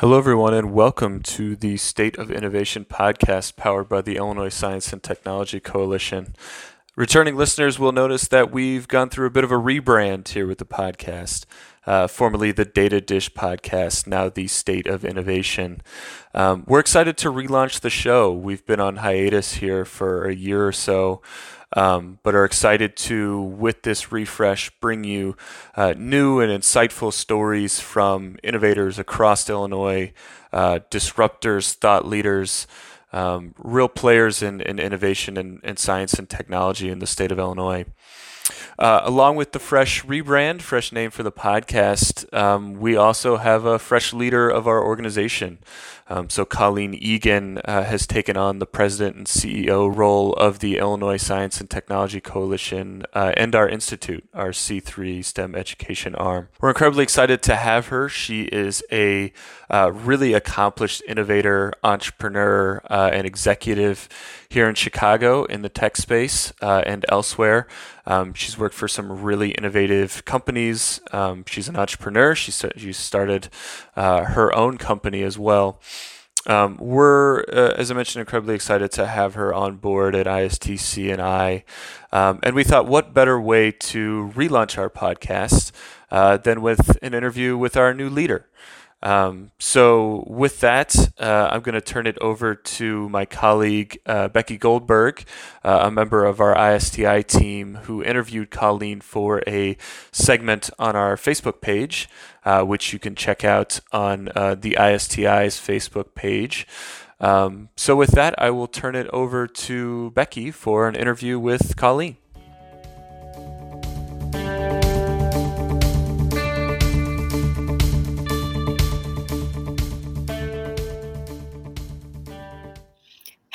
Hello, everyone, and welcome to the State of Innovation podcast powered by the Illinois Science and Technology Coalition. Returning listeners will notice that we've gone through a bit of a rebrand here with the podcast. Uh, formerly the Data Dish podcast, now the State of Innovation. Um, we're excited to relaunch the show. We've been on hiatus here for a year or so um, but are excited to, with this refresh, bring you uh, new and insightful stories from innovators across Illinois, uh, disruptors, thought leaders, um, real players in, in innovation and, and science and technology in the state of Illinois. Uh, along with the fresh rebrand, fresh name for the podcast, um, we also have a fresh leader of our organization. Um, so Colleen Egan uh, has taken on the president and CEO role of the Illinois Science and Technology Coalition uh, and our institute, our C3 STEM education arm. We're incredibly excited to have her. She is a uh, really accomplished innovator, entrepreneur, uh, and executive here in Chicago in the tech space uh, and elsewhere. Um, she's worked for some really innovative companies. Um, she's an entrepreneur. She, she started uh, her own company as well. Um, we're, uh, as I mentioned, incredibly excited to have her on board at ISTC and I. Um, and we thought, what better way to relaunch our podcast uh, than with an interview with our new leader? Um, so, with that, uh, I'm going to turn it over to my colleague uh, Becky Goldberg, uh, a member of our ISTI team, who interviewed Colleen for a segment on our Facebook page, uh, which you can check out on uh, the ISTI's Facebook page. Um, so, with that, I will turn it over to Becky for an interview with Colleen.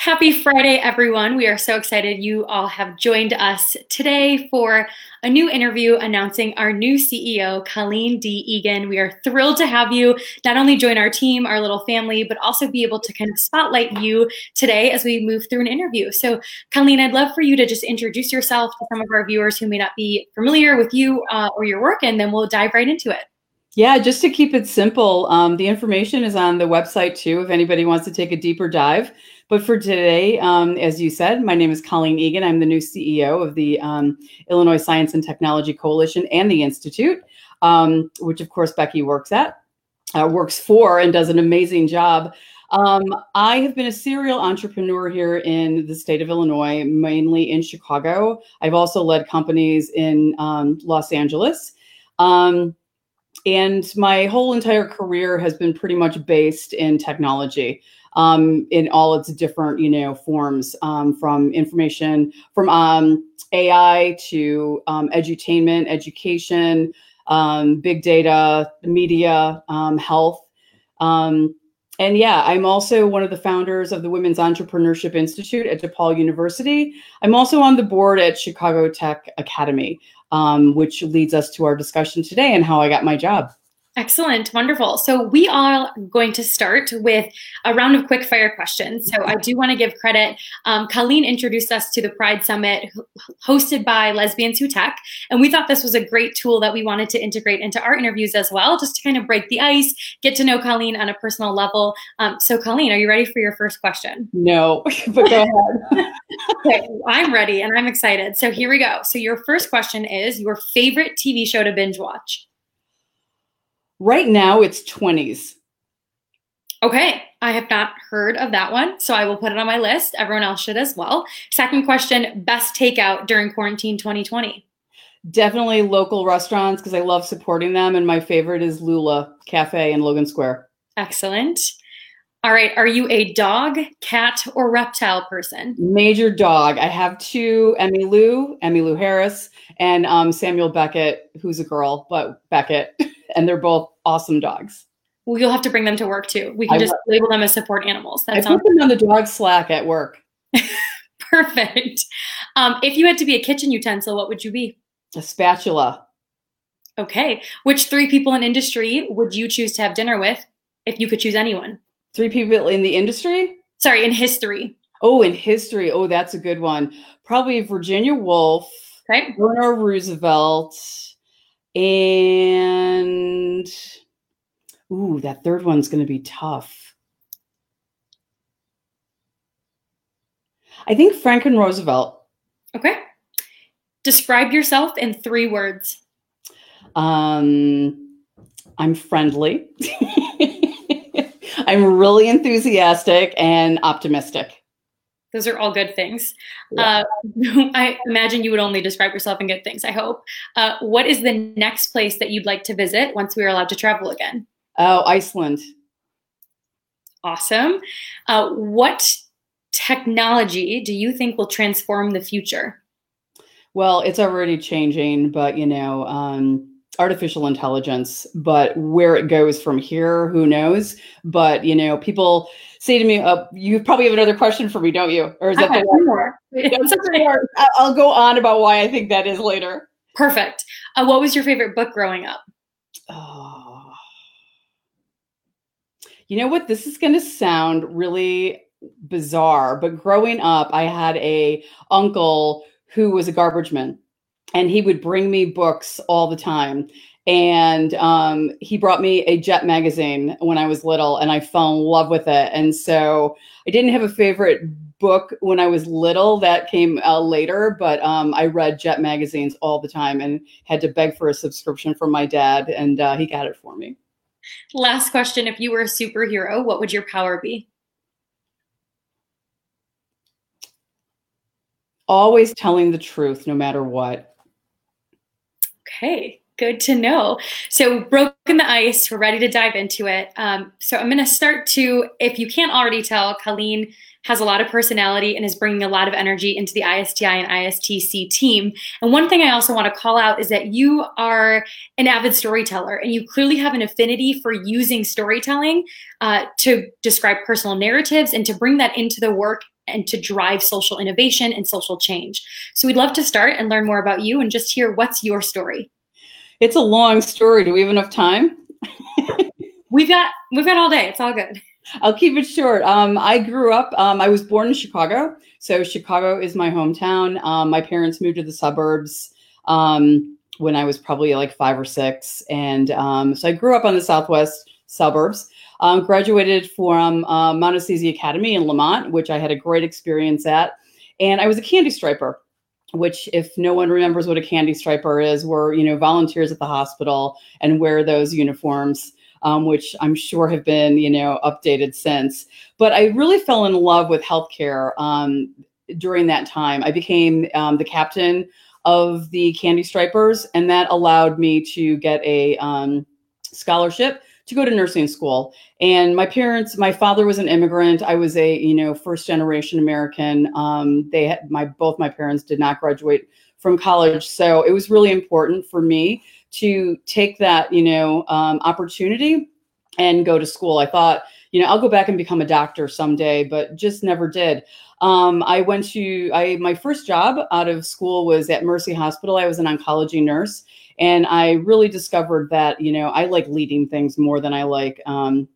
Happy Friday, everyone. We are so excited you all have joined us today for a new interview announcing our new CEO, Colleen D. Egan. We are thrilled to have you not only join our team, our little family, but also be able to kind of spotlight you today as we move through an interview. So, Colleen, I'd love for you to just introduce yourself to some of our viewers who may not be familiar with you uh, or your work, and then we'll dive right into it. Yeah, just to keep it simple, um, the information is on the website too if anybody wants to take a deeper dive. But for today, um, as you said, my name is Colleen Egan. I'm the new CEO of the um, Illinois Science and Technology Coalition and the Institute, um, which of course Becky works at, uh, works for, and does an amazing job. Um, I have been a serial entrepreneur here in the state of Illinois, mainly in Chicago. I've also led companies in um, Los Angeles. Um, and my whole entire career has been pretty much based in technology um, in all its different you know forms um, from information from um, ai to um, edutainment education um, big data media um, health and yeah, I'm also one of the founders of the Women's Entrepreneurship Institute at DePaul University. I'm also on the board at Chicago Tech Academy, um, which leads us to our discussion today and how I got my job. Excellent, wonderful. So we are going to start with a round of quick fire questions. So I do want to give credit. Um, Colleen introduced us to the Pride Summit hosted by Lesbians Who Tech, and we thought this was a great tool that we wanted to integrate into our interviews as well, just to kind of break the ice, get to know Colleen on a personal level. Um, so Colleen, are you ready for your first question? No, but go ahead. okay, I'm ready and I'm excited. So here we go. So your first question is your favorite TV show to binge watch. Right now, it's 20s. Okay, I have not heard of that one, so I will put it on my list. Everyone else should as well. Second question best takeout during quarantine 2020? Definitely local restaurants because I love supporting them. And my favorite is Lula Cafe in Logan Square. Excellent. All right, are you a dog, cat, or reptile person? Major dog. I have two Emmy Lou, Emmylou Harris, and um, Samuel Beckett, who's a girl, but Beckett. and they're both awesome dogs. Well, you'll have to bring them to work too. We can I just label them as support animals. That I sounds put them on the dog slack at work. Perfect. Um, if you had to be a kitchen utensil, what would you be? A spatula. Okay. Which three people in industry would you choose to have dinner with if you could choose anyone? Three people in the industry? Sorry, in history. Oh, in history. Oh, that's a good one. Probably Virginia Woolf. Okay. Eleanor Roosevelt and Ooh, that third one's going to be tough. I think Franklin Roosevelt. Okay. Describe yourself in three words. Um, I'm friendly. I'm really enthusiastic and optimistic. Those are all good things. Yeah. Uh, I imagine you would only describe yourself in good things, I hope. Uh, what is the next place that you'd like to visit once we are allowed to travel again? Oh, Iceland. Awesome. Uh, what technology do you think will transform the future? Well, it's already changing, but you know, um, artificial intelligence. But where it goes from here, who knows? But you know, people say to me, uh, "You probably have another question for me, don't you?" Or is that the one more? I'll go on about why I think that is later. Perfect. Uh, what was your favorite book growing up? Oh. You know what? This is going to sound really bizarre, but growing up, I had a uncle who was a garbage man and he would bring me books all the time. And um, he brought me a jet magazine when i was little and i fell in love with it. And so i didn't have a favorite book when i was little. That came uh, later but um, i read jet magazines all the time and had to beg for a subscription from my dad and uh, he got it for me. Last question. If you were a superhero what would your power be? Always telling the truth no matter what. Okay, good to know. So, broken the ice, we're ready to dive into it. Um, so, I'm going to start to, if you can't already tell, Colleen has a lot of personality and is bringing a lot of energy into the ISTI and ISTC team. And one thing I also want to call out is that you are an avid storyteller and you clearly have an affinity for using storytelling uh, to describe personal narratives and to bring that into the work and to drive social innovation and social change. So we'd love to start and learn more about you and just hear what's your story. It's a long story. Do we have enough time? we've got we've got all day. It's all good. I'll keep it short. Um, I grew up. Um, I was born in Chicago, so Chicago is my hometown. Um, my parents moved to the suburbs um, when I was probably like five or six, and um, so I grew up on the southwest suburbs. Um, graduated from uh, Academy in Lemont, which I had a great experience at. And I was a candy striper, which, if no one remembers what a candy striper is, were you know volunteers at the hospital and wear those uniforms. Um, which I'm sure have been, you know, updated since. But I really fell in love with healthcare um, during that time. I became um, the captain of the Candy Stripers, and that allowed me to get a um, scholarship to go to nursing school. And my parents, my father was an immigrant. I was a, you know, first generation American. Um, they had my both my parents did not graduate from college, so it was really important for me to take that, you know, um, opportunity and go to school. I thought, you know, I'll go back and become a doctor someday, but just never did. Um, I went to I my first job out of school was at Mercy Hospital. I was an oncology nurse, and I really discovered that, you know, I like leading things more than I like um,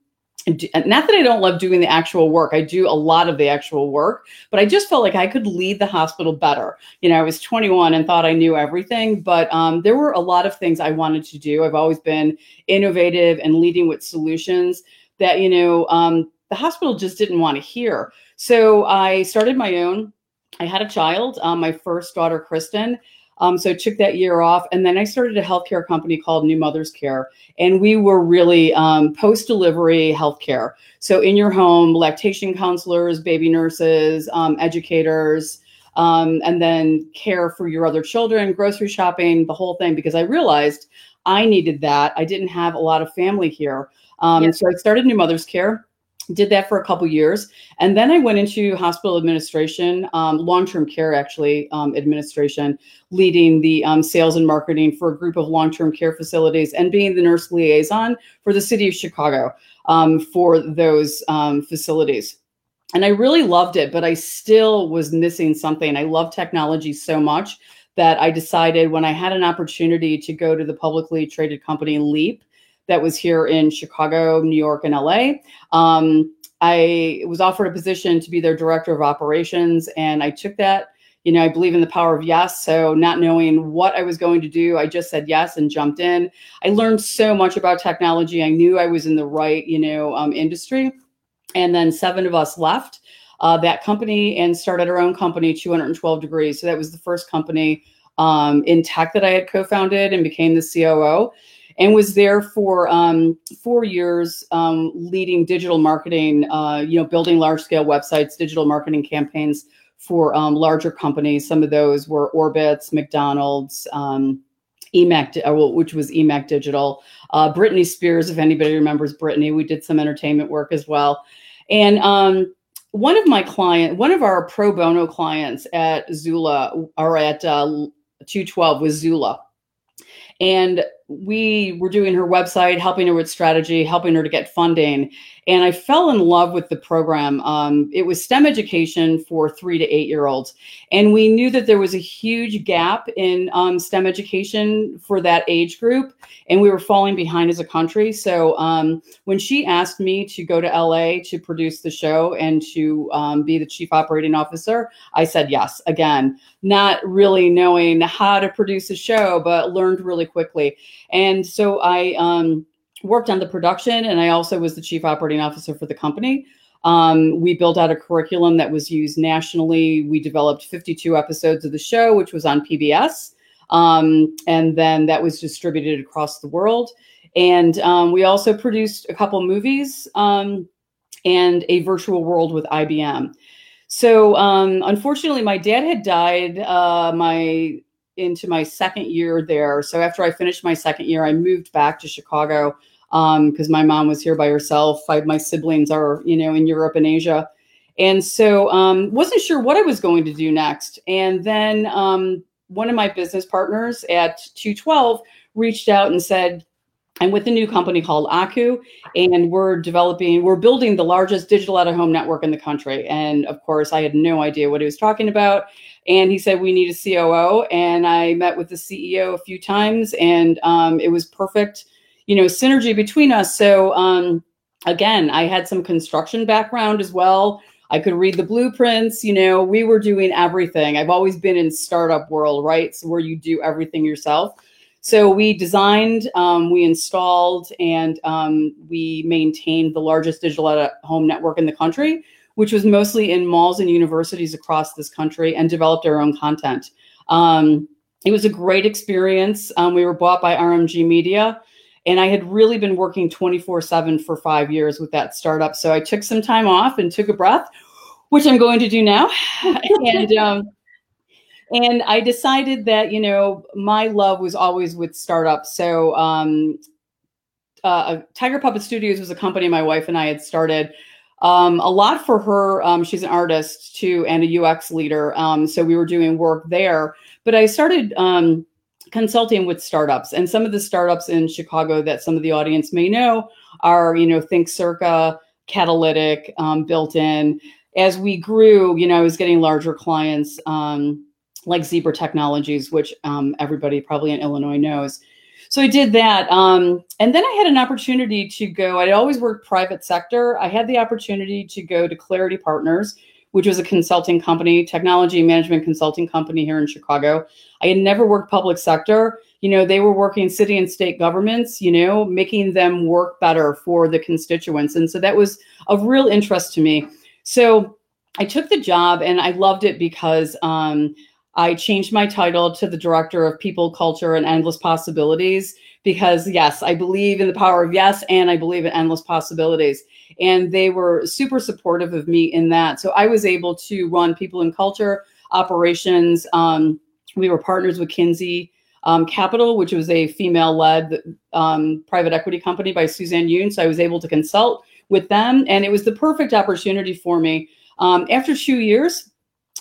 not that I don't love doing the actual work. I do a lot of the actual work, but I just felt like I could lead the hospital better. You know, I was 21 and thought I knew everything, but um, there were a lot of things I wanted to do. I've always been innovative and leading with solutions that, you know, um, the hospital just didn't want to hear. So I started my own. I had a child, um, my first daughter, Kristen. Um, so I took that year off. And then I started a healthcare company called New Mother's Care. And we were really um, post delivery healthcare. So in your home, lactation counselors, baby nurses, um, educators, um, and then care for your other children, grocery shopping, the whole thing, because I realized I needed that. I didn't have a lot of family here. Um, So I started New Mother's Care did that for a couple years. And then i went into hospital administration um, long-term care actually um, administration leading the um, sales and marketing for a group of long-term care facilities and being the nurse liaison for the city of chicago um, for those um, facilities. And i really loved it but i still was missing something. I love technology so much that i decided when i had an opportunity to go to the publicly traded company leap that was here in Chicago, New York, and LA. Um, I was offered a position to be their director of operations, and I took that you know, I believe in the power of yes. So, not knowing what I was going to do, I just said yes and jumped in. I learned so much about technology. I knew I was in the right, you know, um, industry. And then seven of us left uh, that company and started our own company, 212 Degrees. So, that was the first company um, in tech that I had co founded and became the COO and was there for um, four years um, leading digital marketing, uh, you know, building large scale websites, digital marketing campaigns for um, larger companies. Some of those were Orbitz, McDonald's, um, EMAC, uh, which was EMAC Digital, uh, Britney Spears, if anybody remembers Britney, we did some entertainment work as well. And um, one of my client, one of our pro bono clients at Zula or at uh, 212 was Zula. And we were doing her website, helping her with strategy, helping her to get funding. And I fell in love with the program. Um, it was STEM education for three to eight year olds. And we knew that there was a huge gap in um, STEM education for that age group. And we were falling behind as a country. So um, when she asked me to go to LA to produce the show and to um, be the chief operating officer, I said yes. Again, not really knowing how to produce a show, but learned really quickly. And so I um, worked on the production, and I also was the chief operating officer for the company. Um, we built out a curriculum that was used nationally. We developed 52 episodes of the show, which was on PBS. Um, and then that was distributed across the world. And um, we also produced a couple movies um, and a virtual world with IBM. So um, unfortunately, my dad had died. Uh, my into my second year there. So after I finished my second year, I moved back to Chicago because um, my mom was here by herself. Five my siblings are, you know, in Europe and Asia. And so um, wasn't sure what I was going to do next. And then um, one of my business partners at 212 reached out and said, I'm with a new company called Aku, and we're developing, we're building the largest digital out of home network in the country. And of course, I had no idea what he was talking about. And he said, We need a COO. And I met with the CEO a few times, and um, it was perfect, you know, synergy between us. So, um, again, I had some construction background as well. I could read the blueprints, you know, we were doing everything. I've always been in startup world, right? So where you do everything yourself. So we designed, um, we installed, and um, we maintained the largest digital at-home network in the country, which was mostly in malls and universities across this country, and developed our own content. Um, it was a great experience. Um, we were bought by RMG Media, and I had really been working 24/7 for five years with that startup. So I took some time off and took a breath, which I'm going to do now, and um, and I decided that you know my love was always with startups. So um, uh, Tiger Puppet Studios was a company my wife and I had started. Um, a lot for her. Um, she's an artist too and a UX leader. Um, so we were doing work there. But I started um, consulting with startups, and some of the startups in Chicago that some of the audience may know are you know ThinkCERCA, Catalytic, um, Built In. As we grew, you know, I was getting larger clients. Um, like Zebra Technologies, which um, everybody probably in Illinois knows. So I did that. Um, and then I had an opportunity to go, I'd always worked private sector. I had the opportunity to go to Clarity Partners, which was a consulting company, technology management consulting company here in Chicago. I had never worked public sector. You know, they were working city and state governments, you know, making them work better for the constituents. And so that was of real interest to me. So I took the job and I loved it because um, I changed my title to the director of people, culture, and endless possibilities because, yes, I believe in the power of yes, and I believe in endless possibilities. And they were super supportive of me in that. So I was able to run people and culture operations. Um, we were partners with Kinzie um, Capital, which was a female led um, private equity company by Suzanne Yoon. So I was able to consult with them, and it was the perfect opportunity for me. Um, after two years,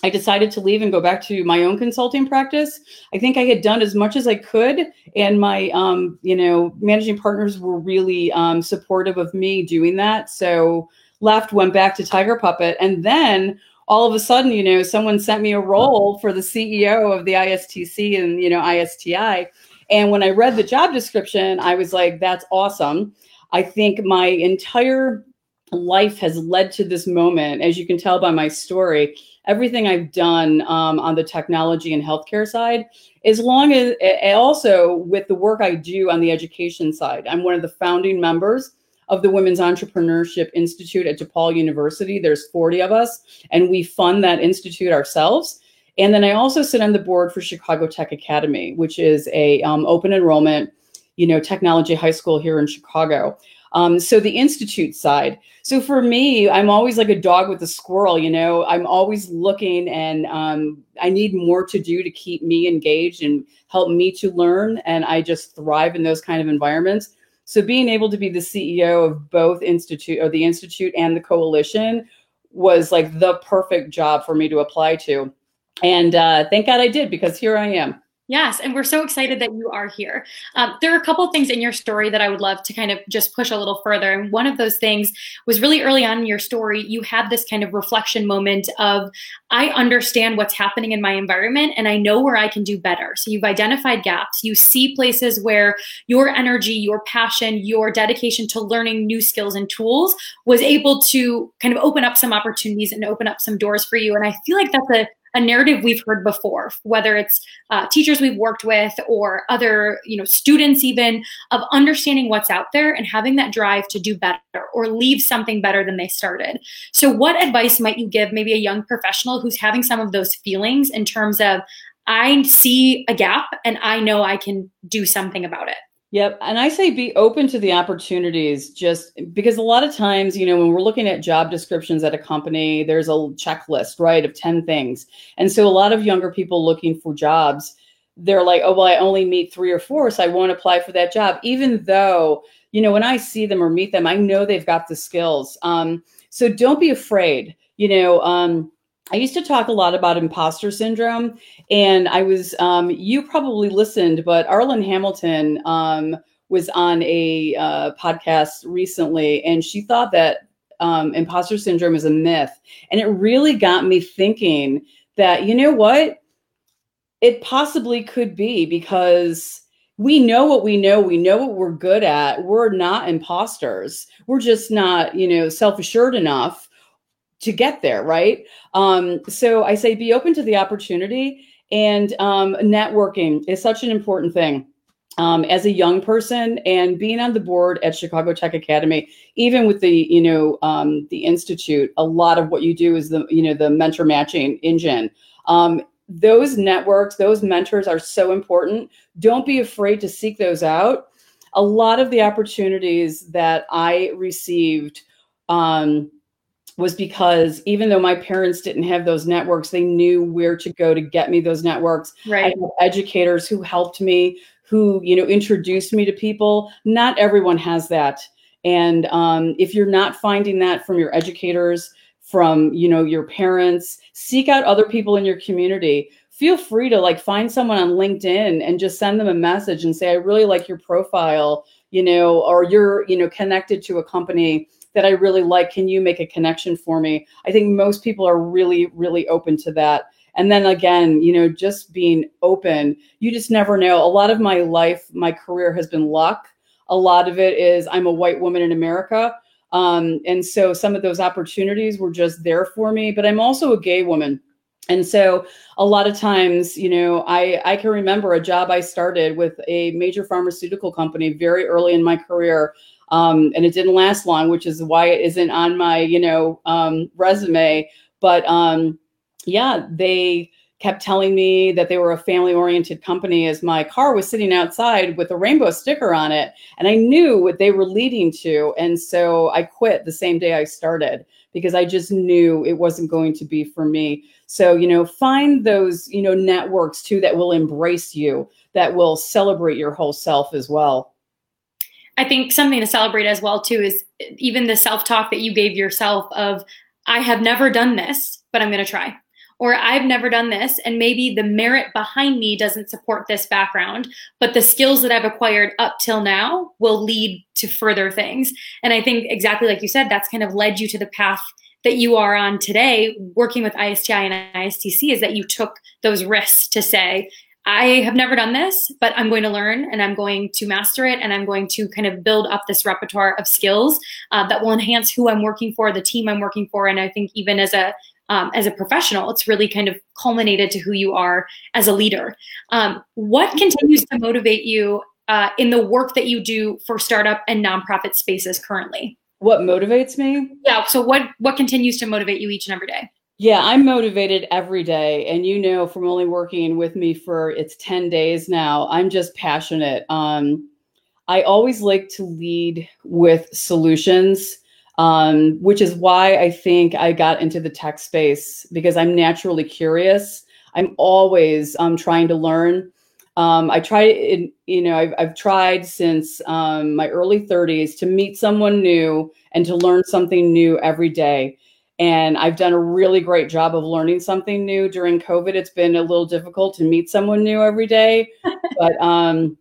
I decided to leave and go back to my own consulting practice. I think I had done as much as I could, and my, um, you know, managing partners were really um, supportive of me doing that. So left, went back to Tiger Puppet, and then all of a sudden, you know, someone sent me a role for the CEO of the ISTC and you know ISTI. And when I read the job description, I was like, "That's awesome." I think my entire life has led to this moment, as you can tell by my story everything I've done um, on the technology and healthcare side, as long as also with the work I do on the education side. I'm one of the founding members of the Women's Entrepreneurship Institute at DePaul University. There's 40 of us, and we fund that institute ourselves. And then I also sit on the board for Chicago Tech Academy, which is a um, open enrollment, you know, technology high school here in Chicago. Um, so the institute side. So for me, I'm always like a dog with a squirrel. You know, I'm always looking, and um, I need more to do to keep me engaged and help me to learn. And I just thrive in those kind of environments. So being able to be the CEO of both institute or the institute and the coalition was like the perfect job for me to apply to. And uh, thank God I did because here I am. Yes, and we're so excited that you are here. Um, there are a couple of things in your story that I would love to kind of just push a little further. And one of those things was really early on in your story, you had this kind of reflection moment of, I understand what's happening in my environment and I know where I can do better. So you've identified gaps. You see places where your energy, your passion, your dedication to learning new skills and tools was able to kind of open up some opportunities and open up some doors for you. And I feel like that's a a narrative we've heard before, whether it's uh, teachers we've worked with or other, you know, students even, of understanding what's out there and having that drive to do better or leave something better than they started. So, what advice might you give maybe a young professional who's having some of those feelings in terms of, I see a gap and I know I can do something about it? Yep. And I say be open to the opportunities just because a lot of times, you know, when we're looking at job descriptions at a company, there's a checklist, right, of 10 things. And so a lot of younger people looking for jobs, they're like, oh, well, I only meet three or four, so I won't apply for that job, even though, you know, when I see them or meet them, I know they've got the skills. Um, so don't be afraid. You know, um, I used to talk a lot about imposter syndrome, and I was, um, you probably listened, but Arlan Hamilton um, was on a uh, podcast recently, and she thought that um, imposter syndrome is a myth. And it really got me thinking that, you know what? It possibly could be because we know what we know. We know what we're good at. We're not imposters. We're just not, you know, self assured enough to get there, right? Um, so I say be open to the opportunity, and um, networking is such an important thing. Um, as a young person and being on the board at Chicago Tech Academy, even with the you know um, the institute, a lot of what you do is the you know the mentor matching engine. Um, those networks, those mentors are so important. Don't be afraid to seek those out. A lot of the opportunities that I received um, was because even though my parents didn't have those networks, they knew where to go to get me those networks. Right. I had educators who helped me, who you know introduced me to people. Not everyone has that, and um, if you're not finding that from your educators, from you know your parents, seek out other people in your community. Feel free to like find someone on LinkedIn and just send them a message and say, "I really like your profile," you know, or you're you know connected to a company that I really like. Can you make a connection for me? I think most people are really, really open to that. And then again, you know, just being open, you just never know. A lot of my life, my career has been luck. A lot of it is I'm a white woman in America. Um, and so some of those opportunities were just there for me, but I'm also a gay woman. And so a lot of times, you know, I, I can remember a job I started with a major pharmaceutical company very early in my career. Um, and it didn't last long, which is why it isn't on my, you know, um, resume. But um, yeah, they kept telling me that they were a family oriented company as my car was sitting outside with a rainbow sticker on it. And I knew what they were leading to. And so I quit the same day I started because I just knew it wasn't going to be for me. So, you know, find those, you know, networks too that will embrace you, that will celebrate your whole self as well. I think something to celebrate as well too is even the self-talk that you gave yourself of I have never done this, but I'm going to try. Or I've never done this, and maybe the merit behind me doesn't support this background, but the skills that I've acquired up till now will lead to further things. And I think exactly like you said, that's kind of led you to the path that you are on today, working with ISTI and ISTC, is that you took those risks to say, I have never done this, but I'm going to learn and I'm going to master it and I'm going to kind of build up this repertoire of skills uh, that will enhance who I'm working for, the team I'm working for. And I think even as a um, as a professional. It's really kind of culminated to who you are as a leader. Um, what continues to motivate you uh, in the work that you do for startup and nonprofit spaces currently? What motivates me? Yeah. So what what continues to motivate you each and every day? Yeah, I'm motivated every day. And you know, from only working with me for it's 10 days now, I'm just passionate. Um, I always like to lead with solutions, um, which is why I think I got into the tech space because I'm naturally curious. I'm always um, trying to learn. Um, I try, you know, I've, I've tried since um, my early 30s to meet someone new and to learn something new every day. And I've done a really great job of learning something new during COVID. It's been a little difficult to meet someone new every day, but um,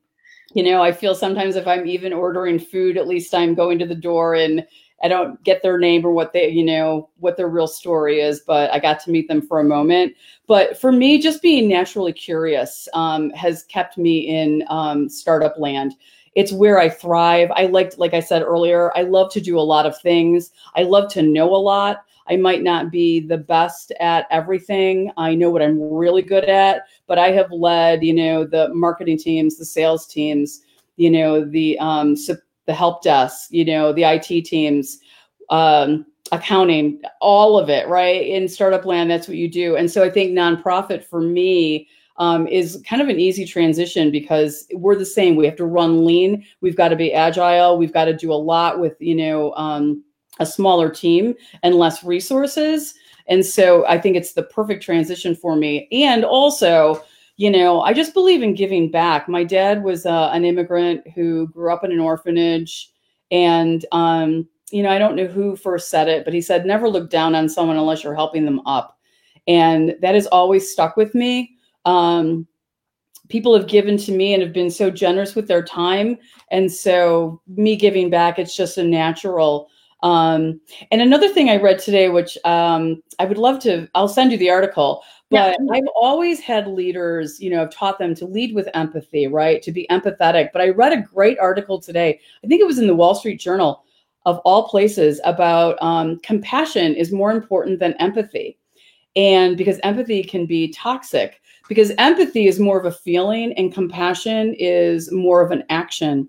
you know, I feel sometimes if I'm even ordering food, at least I'm going to the door and I don't get their name or what they, you know, what their real story is, but I got to meet them for a moment. But for me, just being naturally curious um, has kept me in um, startup land. It's where I thrive. I liked, like I said earlier, I love to do a lot of things. I love to know a lot. I might not be the best at everything. I know what I'm really good at, but I have led, you know, the marketing teams, the sales teams, you know, the um, the help desk, you know, the IT teams, um, accounting, all of it, right? In startup land, that's what you do. And so I think nonprofit for me um, is kind of an easy transition because we're the same. We have to run lean. We've got to be agile. We've got to do a lot with, you know, um, a smaller team and less resources. And so I think it's the perfect transition for me. And also, you know, I just believe in giving back. My dad was uh, an immigrant who grew up in an orphanage. And, um, you know, I don't know who first said it, but he said, never look down on someone unless you're helping them up. And that has always stuck with me. Um, people have given to me and have been so generous with their time. And so, me giving back, it's just a natural um, and another thing I read today, which um, I would love to, I'll send you the article, but yeah. I've always had leaders, you know, I've taught them to lead with empathy, right? To be empathetic. But I read a great article today, I think it was in the Wall Street Journal of all places, about um, compassion is more important than empathy. And because empathy can be toxic, because empathy is more of a feeling and compassion is more of an action.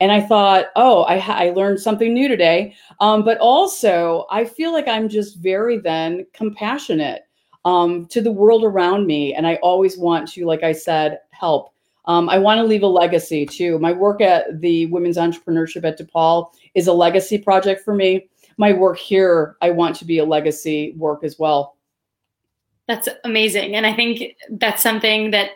And I thought, oh, I, I learned something new today. Um, but also, I feel like I'm just very then compassionate um, to the world around me. And I always want to, like I said, help. Um, I want to leave a legacy too. My work at the Women's Entrepreneurship at DePaul is a legacy project for me. My work here, I want to be a legacy work as well. That's amazing. And I think that's something that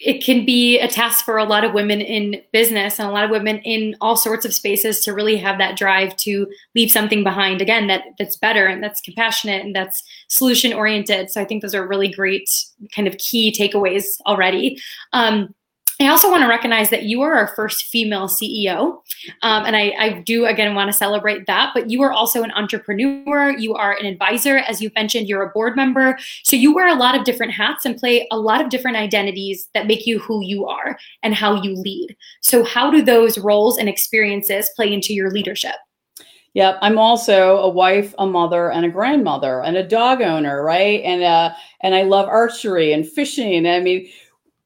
it can be a task for a lot of women in business and a lot of women in all sorts of spaces to really have that drive to leave something behind again that that's better and that's compassionate and that's solution oriented so i think those are really great kind of key takeaways already. Um, I also want to recognize that you are our first female CEO. Um, and I, I, do, again, want to celebrate that. But you are also an entrepreneur. You are an advisor. As you mentioned, you're a board member. So you wear a lot of different hats and play a lot of different identities that make you who you are and how you lead. So, how do those roles and experiences play into your leadership? Yep, I'm also a wife, a mother, and a grandmother, and a dog owner, right? And uh, and I love archery and fishing. I mean,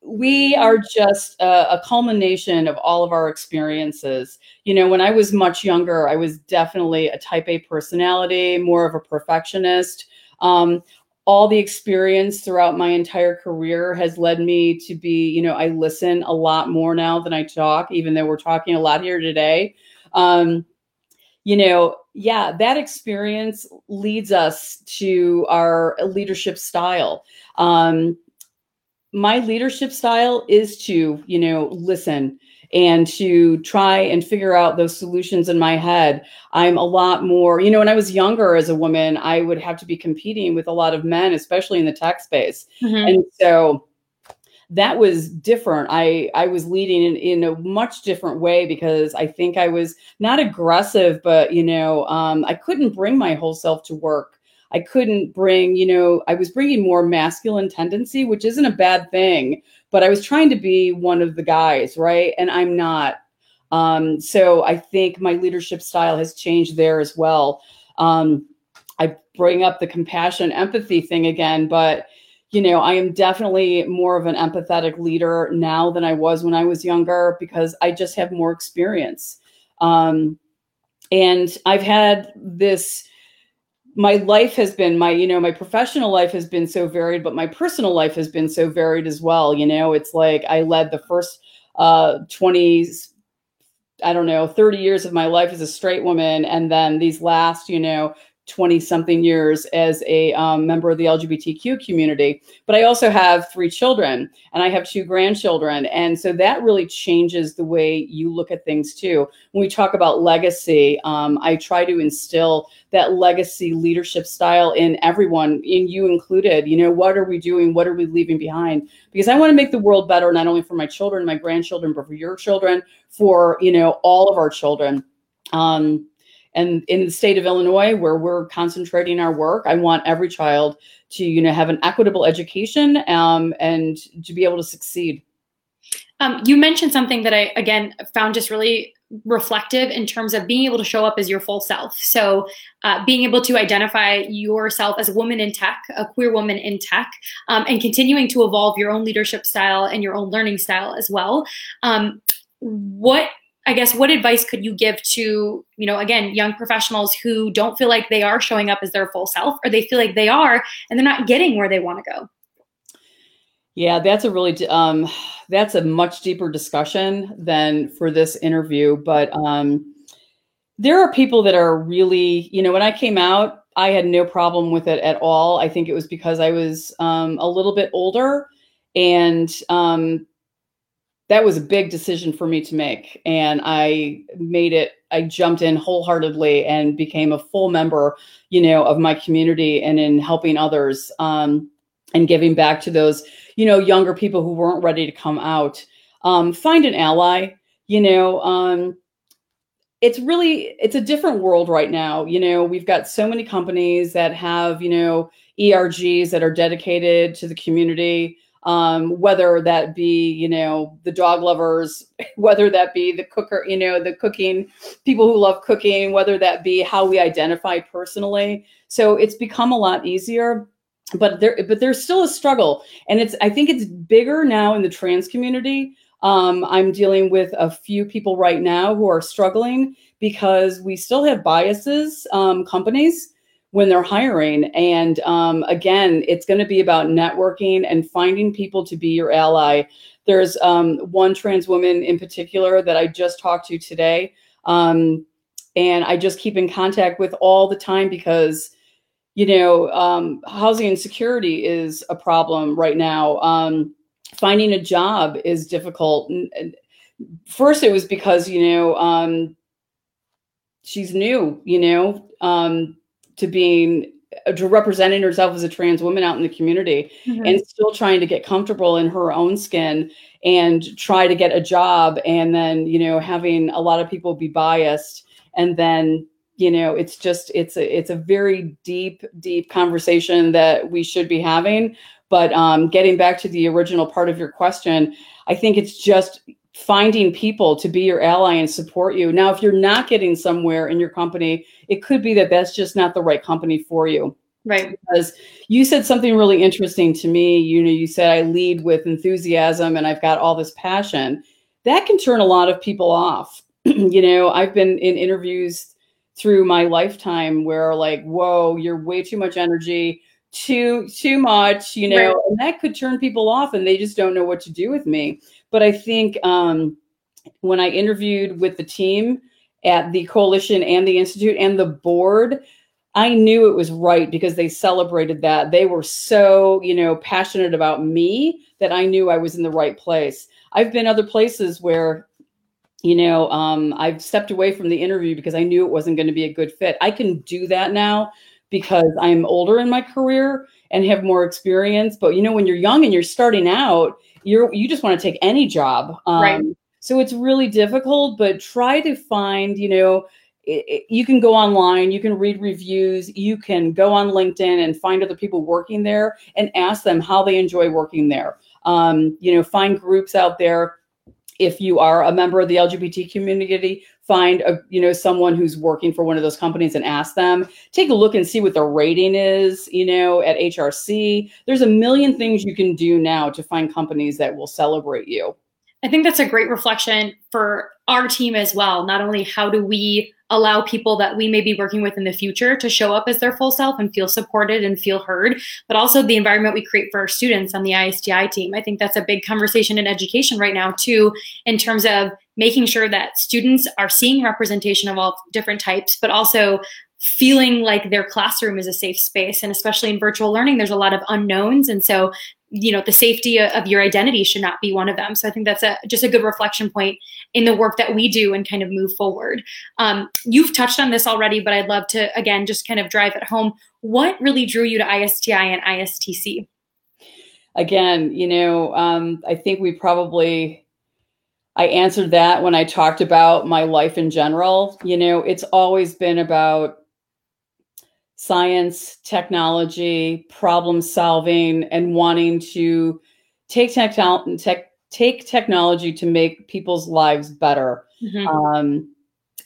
we are just a, a, culmination of all of our experiences. You know, when I was much younger, I was definitely a type A personality, more of a perfectionist. Um, all the experience throughout my entire career has led me to be, you know, I listen a lot more now than I talk, even though we're talking a lot here today. Um, you know, yeah, that experience leads us to our leadership style. Um, my leadership style is to, you know, listen and to try and figure out those solutions in my head. I'm a lot more, you know, when I was younger as a woman, I would have to be competing with a lot of men, especially in the tech space. Mm-hmm. And so that was different. I I was leading in, in a much different way because I think I was not aggressive, but you know, um, I couldn't bring my whole self to work. I couldn't bring, you know, I was bringing more masculine tendency, which isn't a bad thing, but I was trying to be one of the guys, right? And I'm not. Um, so I think my leadership style has changed there as well. Um, I bring up the compassion, empathy thing again, but you know, I am definitely more of an empathetic leader now than I was when I was younger because I just have more experience. Um, and I've had this my life has been my you know my professional life has been so varied but my personal life has been so varied as well you know? It's like i led the first uh 20s i don't know 30 years of my life as a straight woman and then these last you know 20 something years as a um, member of the LGBTQ community. But I also have three children and I have two grandchildren. And so that really changes the way you look at things too. When we talk about legacy, um, I try to instill that legacy leadership style in everyone, in you included. You know, what are we doing? What are we leaving behind? Because I want to make the world better, not only for my children, my grandchildren, but for your children, for, you know, all of our children. Um, and in the state of Illinois, where we're concentrating our work, I want every child to, you know, have an equitable education um, and to be able to succeed. Um, you mentioned something that I again found just really reflective in terms of being able to show up as your full self. So, uh, being able to identify yourself as a woman in tech, a queer woman in tech, um, and continuing to evolve your own leadership style and your own learning style as well. Um, what I guess what advice could you give to, you know, again, young professionals who don't feel like they are showing up as their full self or they feel like they are and they're not getting where they want to go? Yeah, that's a really um that's a much deeper discussion than for this interview, but um there are people that are really, you know, when I came out, I had no problem with it at all. I think it was because I was um, a little bit older and um, that was a big decision for me to make. And I made it, I jumped in wholeheartedly and became a full member, you know, of my community and in helping others um, and giving back to those, you know, younger people who weren't ready to come out. Um, find an ally, you know, um, it's really it's a different world right now you know we've got so many companies that have you know ergs that are dedicated to the community um, whether that be you know the dog lovers whether that be the cooker you know the cooking people who love cooking whether that be how we identify personally. So it's become a lot easier but there but there's still a struggle. And it's i think it's bigger now in the trans community. Um, i'm dealing with a few people right now who are struggling because we still have biases um, companies when they're hiring. And um, again, it's going to be about networking and finding people to be your ally. There's um, one trans woman in particular that I just talked to today. Um, and I just keep in contact with all the time because, you know, um, housing insecurity is a problem right now. Um, finding a job is difficult. First, it was because, you know, um, she's new, you know, to being uh, to representing herself as a trans woman out in the community mm-hmm. and still trying to get comfortable in her own skin and try to get a job and then you know having a lot of people be biased and then you know it's just it's a it's a very deep deep conversation that we should be having but um, getting back to the original part of your question i think it's just finding people to be your ally and support you. Now, if you're not getting somewhere in your company, it could be that that's just not the right company for you. Right. Because you said something really interesting to me. You know, you said I lead with enthusiasm and I've got all this passion. That can turn a lot of people off. you know, I've been in interviews through my lifetime where like, whoa, you're way too much energy, too too much, you know, right. and that could turn people off and they just don't know what to do with me. But I think um, when I interviewed with the team at the coalition and the institute and the board, I knew it was right because they celebrated that. They were so, you know, passionate about me that I knew I was in the right place. I've been other places where, you know, um, I've stepped away from the interview because I knew it wasn't going to be a good fit. I can do that now because I'm older in my career and have more experience. But you know, when you're young and you're starting out, you're you just want to take any job. Um, right. So it's really difficult, but try to find, you know, it, it, you can go online, you can read reviews, you can go on LinkedIn and find other people working there and ask them how they enjoy working there. Um, you know, find groups out there if you are a member of the LGBT community, find a you know someone who's working for one of those companies and ask them. Take a look and see what their rating is. You know, at HRC, there's a million things you can do now to find companies that will celebrate you. I think that's a great reflection for our team as well. Not only how do we allow people that we may be working with in the future to show up as their full self and feel supported and feel heard, but also the environment we create for our students on the ISTI team. I think that's a big conversation in education right now, too, in terms of making sure that students are seeing representation of all different types, but also feeling like their classroom is a safe space. And especially in virtual learning there's a lot of unknowns. And so you know the safety of your identity should not be one of them. So i think that's a just a good reflection point in the work that we do and kind of move forward. Um, you've touched on this already but i'd love to again just kind of drive it home. What really drew you to isti and istc again you know um, i think we probably i answered that when i talked about my life in general you know it's always been about science, technology, problem solving, and wanting to take technology tech, take technology to make people's lives better. Mm-hmm. Um,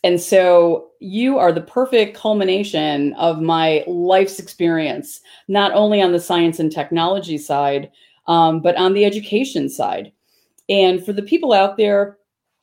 and so you are the perfect culmination of my life's experience, not only on the science and technology side, um, but on the education side. And for the people out there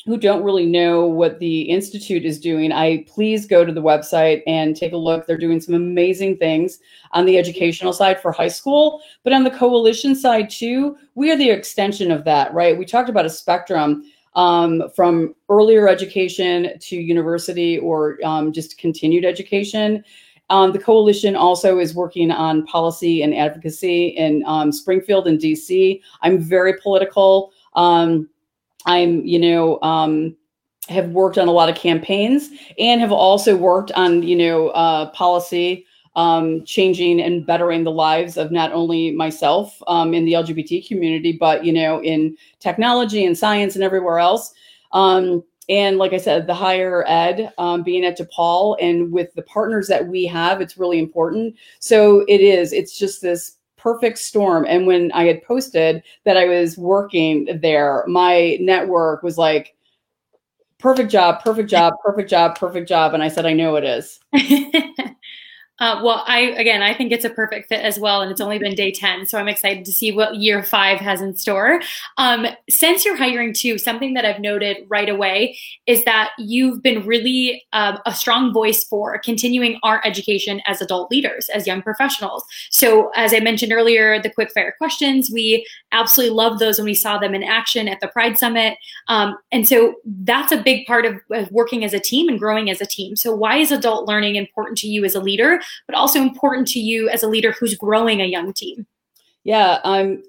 who don't really know what the institute is doing i please go to the website and take a look. They're doing some amazing things on the educational side for high school but on the coalition side too we are the extension of that right? We talked about a spectrum um, from earlier education to university or um, just continued education. Um, the coalition also is working on policy and advocacy in um, springfield and dc i'm very political um, I'm, you know, um, have worked on a lot of campaigns and have also worked on, you know, uh, policy um, changing and bettering the lives of not only myself um, in the LGBT community, but, you know, in technology and science and everywhere else. Um, and like I said, the higher ed, um, being at DePaul and with the partners that we have, it's really important. So it is, it's just this perfect storm. And when I had posted that I was working there, my network was like, perfect job, perfect job, perfect job, perfect job. And I said, I know it is. Uh, well, I again, I think it's a perfect fit as well, and it's only been day ten, so I'm excited to see what year five has in store. Um, since you're hiring too, something that I've noted right away is that you've been really um, a strong voice for continuing our education as adult leaders, as young professionals. So, as I mentioned earlier, the quick fire questions, we absolutely loved those when we saw them in action at the Pride Summit, um, and so that's a big part of, of working as a team and growing as a team. So, why is adult learning important to you as a leader? But also important to you as a leader who's growing a young team? Yeah, um,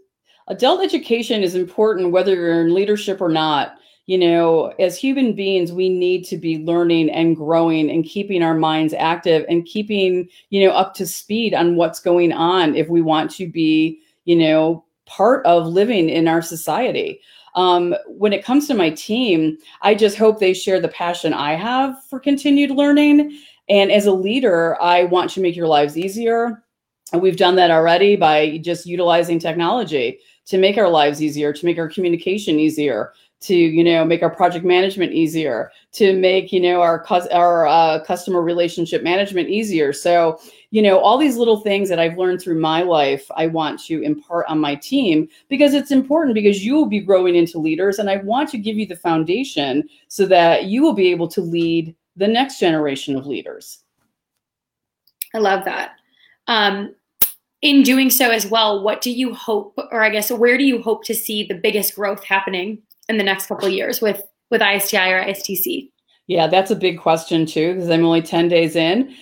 adult education is important whether you're in leadership or not. You know, as human beings, we need to be learning and growing and keeping our minds active and keeping, you know, up to speed on what's going on if we want to be, you know, part of living in our society. Um, when it comes to my team, I just hope they share the passion I have for continued learning and as a leader, I want to make your lives easier. And we've done that already by just utilizing technology to make our lives easier, to make our communication easier, to you know make our project management easier, to make you know our our uh, customer relationship management easier. So you know all these little things that I've learned through my life, I want to impart on my team because it's important because you will be growing into leaders, and I want to give you the foundation so that you will be able to lead the next generation of leaders. I love that. Um, in doing so as well, what do you hope, or I guess, where do you hope to see the biggest growth happening in the next couple of years with with ISTI or ISTC? Yeah, that's a big question too, because I'm only 10 days in.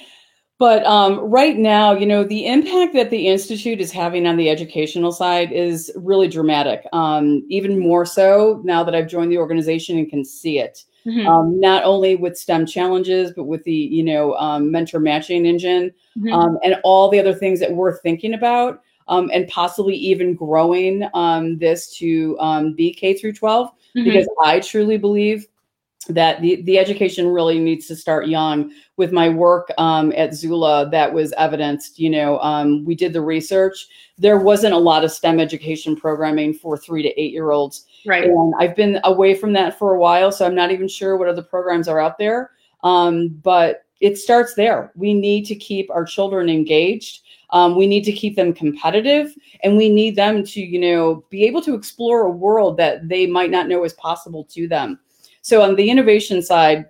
But um, right now, you know, the impact that the Institute is having on the educational side is really dramatic. Um, even more so now that I've joined the organization and can see it. Mm-hmm. Um, not only with STEM challenges, but with the you know um, mentor matching engine mm-hmm. um, and all the other things that we're thinking about, um, and possibly even growing um, this to um, be K through 12, mm-hmm. because I truly believe that the, the education really needs to start young with my work um, at zula that was evidenced you know um, we did the research there wasn't a lot of stem education programming for three to eight year olds Right. And I've been away from that for a while, so I'm not even sure what other programs are out there. Um, but it starts there. We need to keep our children engaged. Um, we need to keep them competitive, and we need them to, you know, be able to explore a world that they might not know is possible to them. So on the innovation side,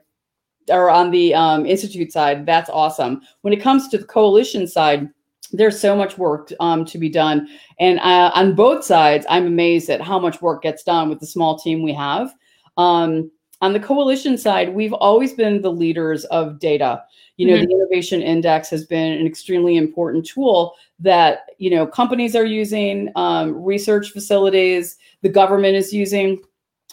or on the um, institute side, that's awesome. When it comes to the coalition side, there's so much work um, to be done, and uh, on both sides, I'm amazed at how much work gets done with the small team we have. Um, on the coalition side, we've always been the leaders of data. You know, mm-hmm. the innovation index has been an extremely important tool that, you know, companies are using, um, research facilities, the government is using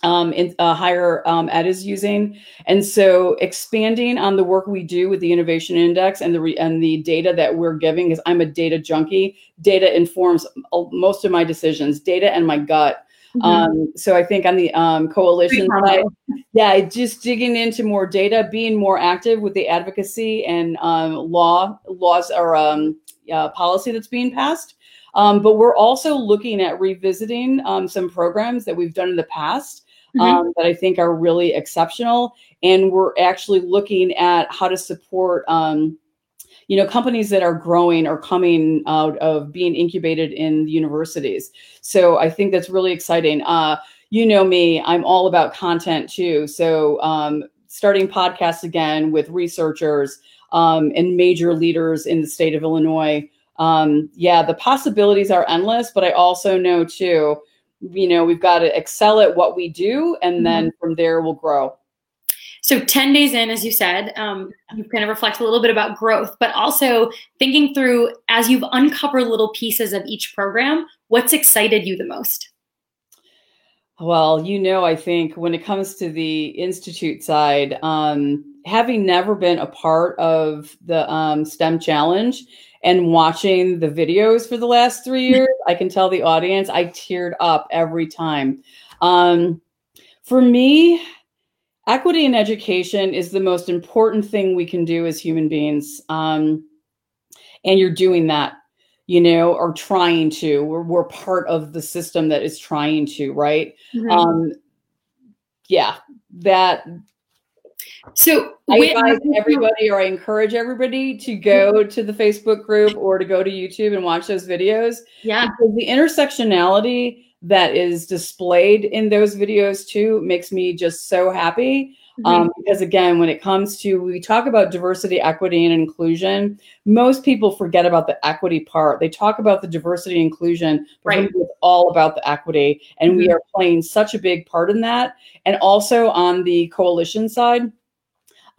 um, in, uh, higher um, ed is using, and so expanding on the work we do with the innovation index and the re- and the data that we're giving, because I'm a data junkie. Data informs most of my decisions. Data and my gut. Mm-hmm. Um, so I think on the um, coalition side, yeah, just digging into more data, being more active with the advocacy and um, law laws or um, uh, policy that's being passed. Um, but we're also looking at revisiting um, some programs that we've done in the past mm-hmm. um, that I think are really exceptional. And we're actually looking at how to support um, you know companies that are growing or coming out of being incubated in universities so i think that's really exciting uh, you know me i'm all about content too so um, starting podcasts again with researchers um, and major leaders in the state of illinois um, yeah the possibilities are endless but i also know too you know we've got to excel at what we do and mm-hmm. then from there we'll grow so 10 days in, as you said, um, you kind of reflect a little bit about growth, but also thinking through as you've uncovered little pieces of each program, what's excited you the most? Well, you know, I think when it comes to the institute side, um, having never been a part of the um, STEM challenge and watching the videos for the last three years, I can tell the audience I teared up every time. Um, for me, equity in education is the most important thing we can do as human beings. Um, and you're doing that, you know, or trying to. We're, we're part of the system that is trying to, right? Mm-hmm. Um, yeah, that. So I advise everybody, or I encourage everybody to go to the Facebook group or to go to YouTube and watch those videos. Yeah, because the intersectionality that is displayed in those videos too makes me just so happy. Mm-hmm. Um, because again, when it comes to we talk about diversity, equity, and inclusion, most people forget about the equity part. They talk about the diversity inclusion, but right. it's all about the equity, and mm-hmm. we are playing such a big part in that. And also on the coalition side,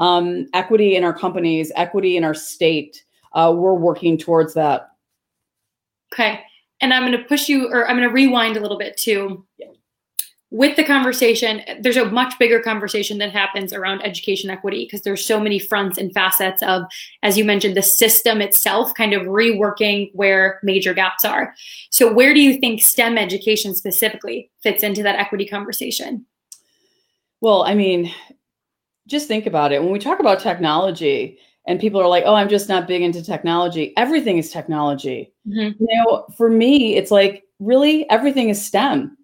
um, equity in our companies, equity in our state, uh, we're working towards that. Okay and I'm going to push you, or I'm going to rewind a little bit too. With the conversation, there's a much bigger conversation that happens around education equity because there's so many fronts and facets of, as you mentioned, the system itself kind of reworking where major gaps are. So, where do you think STEM education specifically fits into that equity conversation? Well, I mean, just think about it. When we talk about technology, and people are like, "Oh, I'm just not big into technology." Everything is technology. Mm-hmm. You know, for me, it's like really everything is STEM.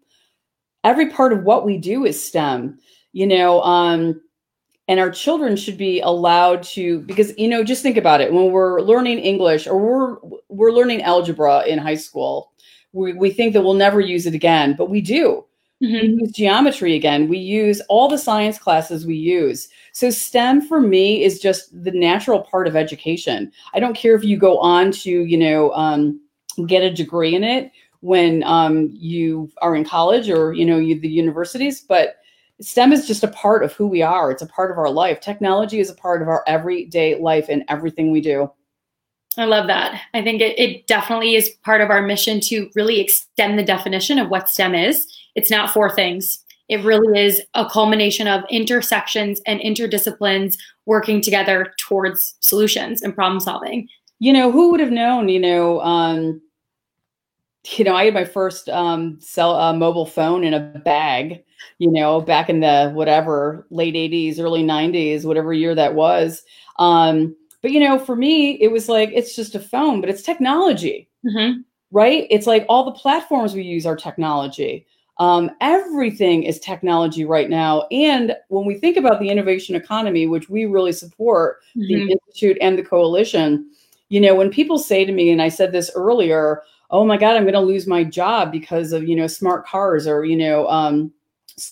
Every part of what we do is STEM. You know, um, and our children should be allowed to because you know, just think about it. When we're learning English or we're we're learning algebra in high school, we, we think that we'll never use it again, but we do. Mm-hmm. We use geometry again. We use all the science classes we use. So STEM for me is just the natural part of education. I don't care if you go on to, you know, um, get a degree in it when um, you are in college or, you know, you, the universities, but STEM is just a part of who we are. It's a part of our life. Technology is a part of our everyday life and everything we do. I love that. I think it, it, definitely is part of our mission to really extend the definition of what STEM is. It's not four things. It really is a culmination of intersections and interdisciplines working together towards solutions and problem solving. You know, who would have known, you know, um, you know, I had my first um, cell uh, mobile phone in a bag, you know, back in the whatever late 80s, early 90s, whatever year that was. Um, but you know, for me, it was like it's just a phone, but it's technology, mm-hmm. right? It's like all the platforms we use are technology. Um, everything is technology right now. And when we think about the innovation economy, which we really support, mm-hmm. the Institute and the coalition, you know, when people say to me, and I said this earlier, oh my God, I'm going to lose my job because of, you know, smart cars or, you know, um,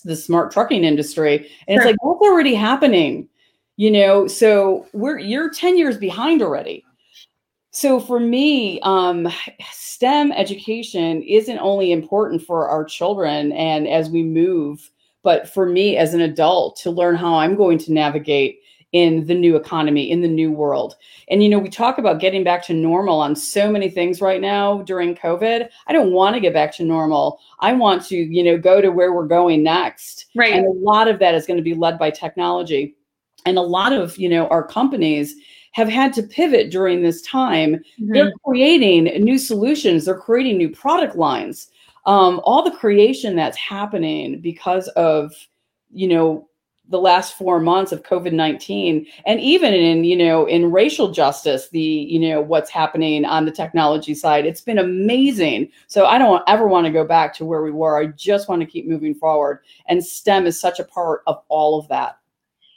the smart trucking industry. And sure. it's like, that's already happening, you know, so we're, you're 10 years behind already. So for me, um, STEM education isn't only important for our children and as we move, but for me as an adult to learn how I'm going to navigate in the new economy, in the new world. And, you know, we talk about getting back to normal on so many things right now during COVID. I don't want to get back to normal. I want to, you know, go to where we're going next. Right. And a lot of that is going to be led by technology. And a lot of, you know, our companies have had to pivot during this time. Mm-hmm. They're creating new solutions, they're creating new product lines. Um, all the creation that's happening because of, you know, the last four months of covid-19 and even in you know in racial justice the you know what's happening on the technology side it's been amazing so i don't ever want to go back to where we were i just want to keep moving forward and stem is such a part of all of that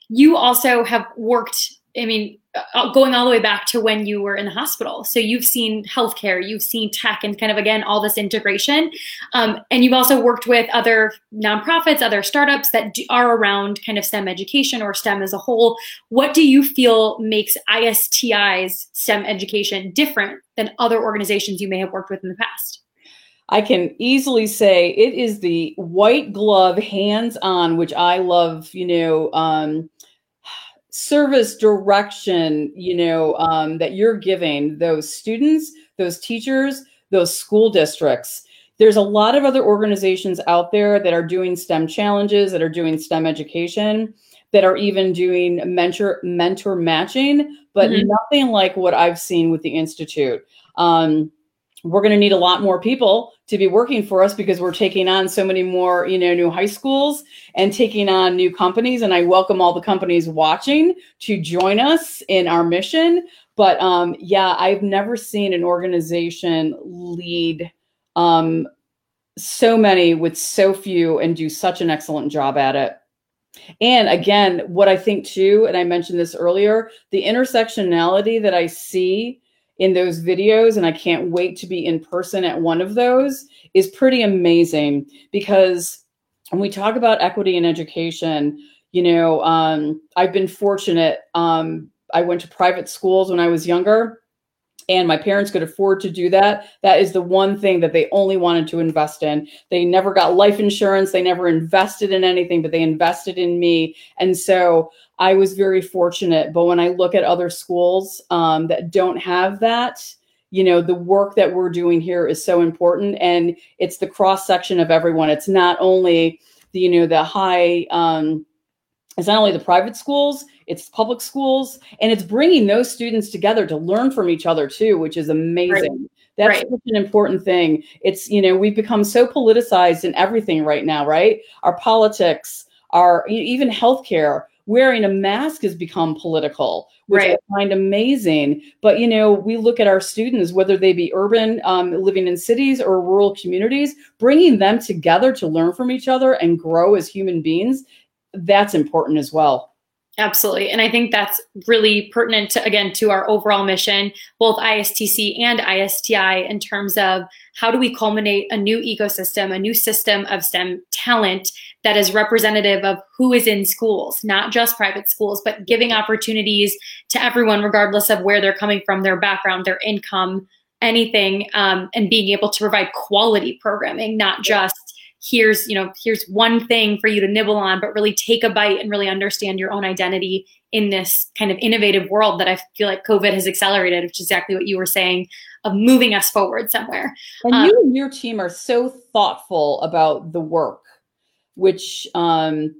you also have worked I mean, uh, going all the way back to when you were in the hospital. So you've seen healthcare, you've seen tech, and kind of again all this integration. Um, and you've also worked with other nonprofits, other startups that are around kind of STEM education or STEM as a whole. What do you feel makes ISTI's STEM education different than other organizations you may have worked with in the past? I can easily say it is the white glove, hands on, which I love. You know. Um, service direction you know um, that you're giving those students those teachers those school districts there's a lot of other organizations out there that are doing stem challenges that are doing stem education that are even doing mentor mentor matching but mm-hmm. nothing like what i've seen with the institute um, we're going to need a lot more people to be working for us because we're taking on so many more you know new high schools and taking on new companies. And i welcome all the companies watching to join us in our mission. But um, yeah i've never seen an organization lead um, so many with so few and do such an excellent job at it. And again what i think too and i mentioned this earlier the intersectionality that i see in those videos, and I can't wait to be in person at one of those, is pretty amazing. Because when we talk about equity in education, you know, um, I've been fortunate. Um, I went to private schools when I was younger and my parents could afford to do that. That is the one thing that they only wanted to invest in. They never got life insurance. They never invested in anything but they invested in me. And so i was very fortunate but when i look at other schools um, that don't have that you know the work that we're doing here is so important and it's the cross section of everyone it's not only the you know the high um, it's not only the private schools it's public schools and it's bringing those students together to learn from each other too which is amazing right. that's right. such an important thing it's you know we've become so politicized in everything right now right our politics our even healthcare wearing a mask has become political which right. i find amazing but you know we look at our students whether they be urban um, living in cities or rural communities bringing them together to learn from each other and grow as human beings that's important as well Absolutely. And I think that's really pertinent to, again, to our overall mission, both ISTC and ISTI, in terms of how do we culminate a new ecosystem, a new system of STEM talent that is representative of who is in schools, not just private schools, but giving opportunities to everyone, regardless of where they're coming from, their background, their income, anything, um, and being able to provide quality programming, not just here's you know here's one thing for you to nibble on but really take a bite and really understand your own identity in this kind of innovative world that i feel like covid has accelerated which is exactly what you were saying of moving us forward somewhere. And um, you and your team are so thoughtful about the work which um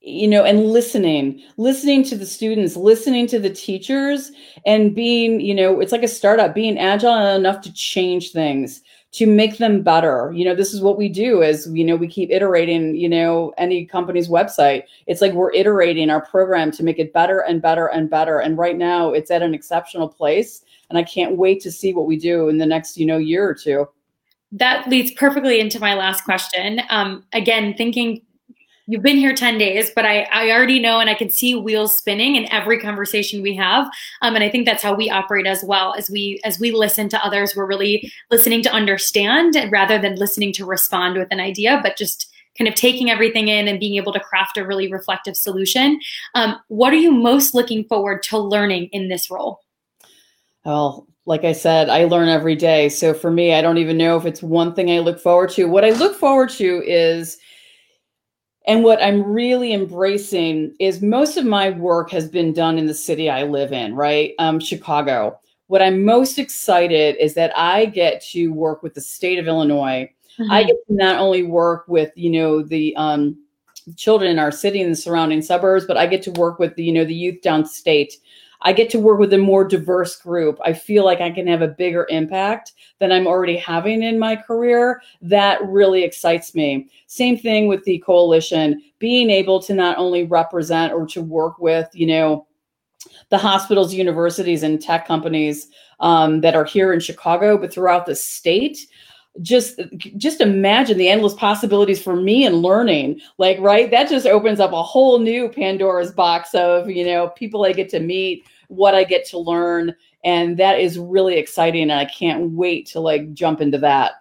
you know and listening listening to the students listening to the teachers and being you know it's like a startup being agile enough to change things to make them better. You know, this is what we do is, you know, we keep iterating, you know, any company's website. It's like we're iterating our program to make it better and better and better. And right now it's at an exceptional place. And I can't wait to see what we do in the next, you know, year or two. That leads perfectly into my last question. Um, again, thinking you've been here 10 days, but I, I already know and I can see wheels spinning in every conversation we have. Um, and I think that's how we operate as well. As we as we listen to others, we're really listening to understand rather than listening to respond with an idea, but just kind of taking everything in and being able to craft a really reflective solution. Um, what are you most looking forward to learning in this role? Well, like I said, I learn every day. So for me, I don't even know if it's one thing I look forward to. What I look forward to is, and what I'm really embracing is most of my work has been done in the city I live in, right? Um, Chicago. What I'm most excited is that I get to work with the state of Illinois Mm-hmm. I get to not only work with, you know, the um, children in our city and the surrounding suburbs, but I get to work with the, you know, the youth downstate. I get to work with a more diverse group. I feel like I can have a bigger impact than I'm already having in my career. That really excites me. Same thing with the coalition, being able to not only represent or to work with, you know, the hospitals, universities, and tech companies um, that are here in Chicago, but throughout the state just just imagine the endless possibilities for me and learning like right? That just opens up a whole new pandora's box of you know people i get to meet what i get to learn and that is really exciting and i can't wait to like jump into that.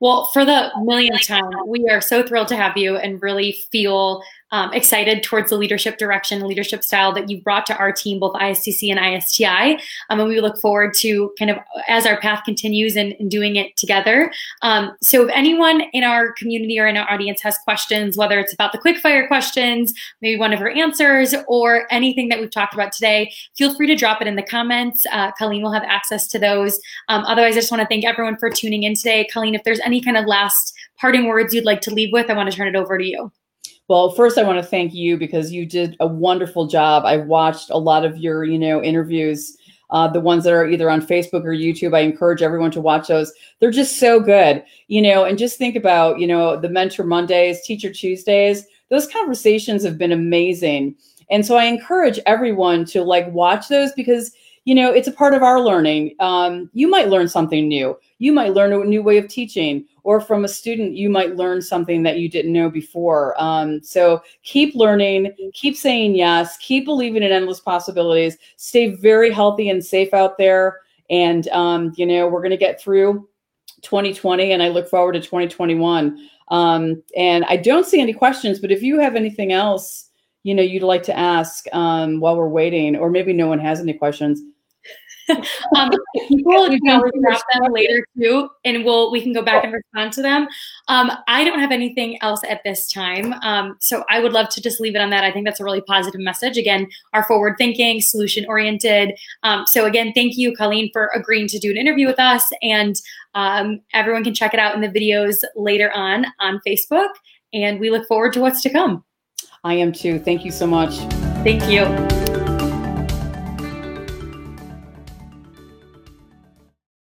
Well for the millionth time we are so thrilled to have you and really feel um, excited towards the leadership direction, leadership style that you've brought to our team, both ISTC and ISTI. Um, and we look forward to kind of as our path continues and, and doing it together. Um, so if anyone in our community or in our audience has questions, whether it's about the quickfire questions, maybe one of her answers, or anything that we've talked about today, feel free to drop it in the comments. Uh, Colleen will have access to those. Um, otherwise, I just want to thank everyone for tuning in today. Colleen, if there's any kind of last parting words you'd like to leave with, I want to turn it over to you. Well, first I want to thank you because you did a wonderful job. I watched a lot of your, you know, interviews, uh, the ones that are either on Facebook or YouTube. I encourage everyone to watch those. They're just so good, you know. And just think about, you know, the Mentor Mondays, Teacher Tuesdays. Those conversations have been amazing, and so I encourage everyone to like watch those because you know it's a part of our learning. Um, you might learn something new. You might learn a new way of teaching or from a student, you might learn something that you didn't know before. Um, so keep learning, keep saying yes, keep believing in endless possibilities, stay very healthy and safe out there. And, um, you know, we're going to get through 2020 and I look forward to 2021. Um, and I don't see any questions, but if you have anything else, you know, you'd like to ask um, while we're waiting, or maybe no one has any questions, um, people can always drop them later too, and we'll we can go back and respond to them. Um, I don't have anything else at this time, um, so I would love to just leave it on that. I think that's a really positive message. Again, our forward thinking, solution oriented. Um, so again, thank you, Colleen, for agreeing to do an interview with us, and um, everyone can check it out in the videos later on on Facebook. And we look forward to what's to come. I am too. Thank you so much. Thank you.